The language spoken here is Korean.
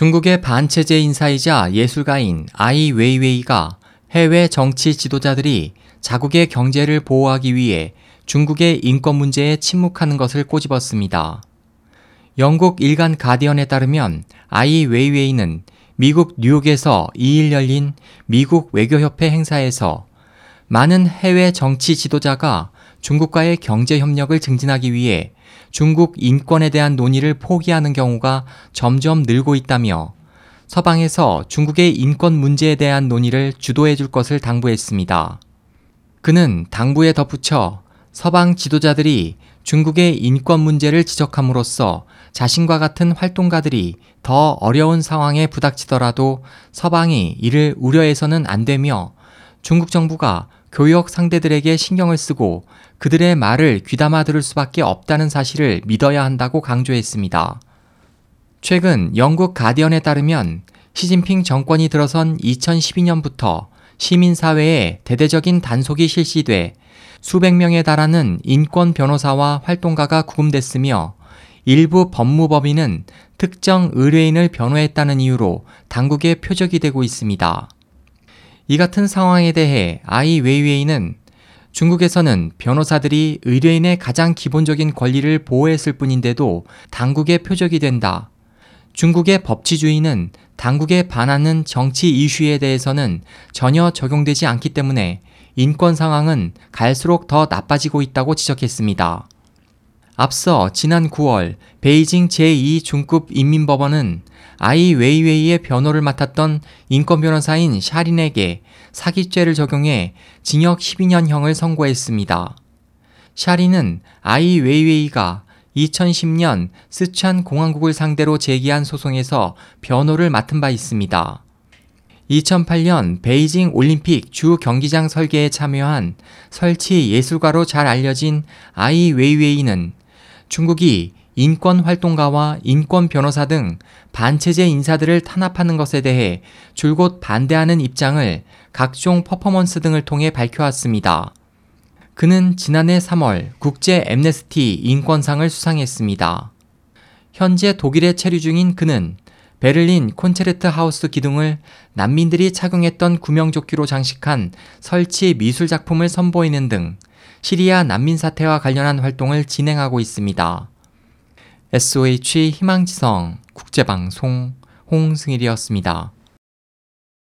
중국의 반체제 인사이자 예술가인 아이 웨이웨이가 해외 정치 지도자들이 자국의 경제를 보호하기 위해 중국의 인권 문제에 침묵하는 것을 꼬집었습니다. 영국 일간 가디언에 따르면 아이 웨이웨이는 미국 뉴욕에서 2일 열린 미국 외교협회 행사에서 많은 해외 정치 지도자가 중국과의 경제 협력을 증진하기 위해 중국 인권에 대한 논의를 포기하는 경우가 점점 늘고 있다며 서방에서 중국의 인권 문제에 대한 논의를 주도해 줄 것을 당부했습니다. 그는 당부에 덧붙여 서방 지도자들이 중국의 인권 문제를 지적함으로써 자신과 같은 활동가들이 더 어려운 상황에 부닥치더라도 서방이 이를 우려해서는 안 되며 중국 정부가 교역 상대들에게 신경을 쓰고 그들의 말을 귀담아 들을 수밖에 없다는 사실을 믿어야 한다고 강조했습니다. 최근 영국 가디언에 따르면 시진핑 정권이 들어선 2012년부터 시민사회에 대대적인 단속이 실시돼 수백 명에 달하는 인권 변호사와 활동가가 구금됐으며 일부 법무법인은 특정 의뢰인을 변호했다는 이유로 당국의 표적이 되고 있습니다. 이 같은 상황에 대해 아이 웨이웨이는 중국에서는 변호사들이 의뢰인의 가장 기본적인 권리를 보호했을 뿐인데도 당국의 표적이 된다. 중국의 법치주의는 당국에 반하는 정치 이슈에 대해서는 전혀 적용되지 않기 때문에 인권 상황은 갈수록 더 나빠지고 있다고 지적했습니다. 앞서 지난 9월 베이징 제2중급 인민법원은 아이 웨이웨이의 변호를 맡았던 인권 변호사인 샤린에게 사기죄를 적용해 징역 12년형을 선고했습니다. 샤린은 아이 웨이웨이가 2010년 스촨 공안국을 상대로 제기한 소송에서 변호를 맡은 바 있습니다. 2008년 베이징 올림픽 주 경기장 설계에 참여한 설치 예술가로 잘 알려진 아이 웨이웨이는 중국이 인권 활동가와 인권 변호사 등 반체제 인사들을 탄압하는 것에 대해 줄곧 반대하는 입장을 각종 퍼포먼스 등을 통해 밝혀왔습니다. 그는 지난해 3월 국제 엠네스티 인권상을 수상했습니다. 현재 독일에 체류 중인 그는 베를린 콘체르트 하우스 기둥을 난민들이 착용했던 구명조끼로 장식한 설치 미술 작품을 선보이는 등 시리아 난민 사태와 관련한 활동을 진행하고 있습니다. SOH 희망지성 국제방송 홍승일이었습니다.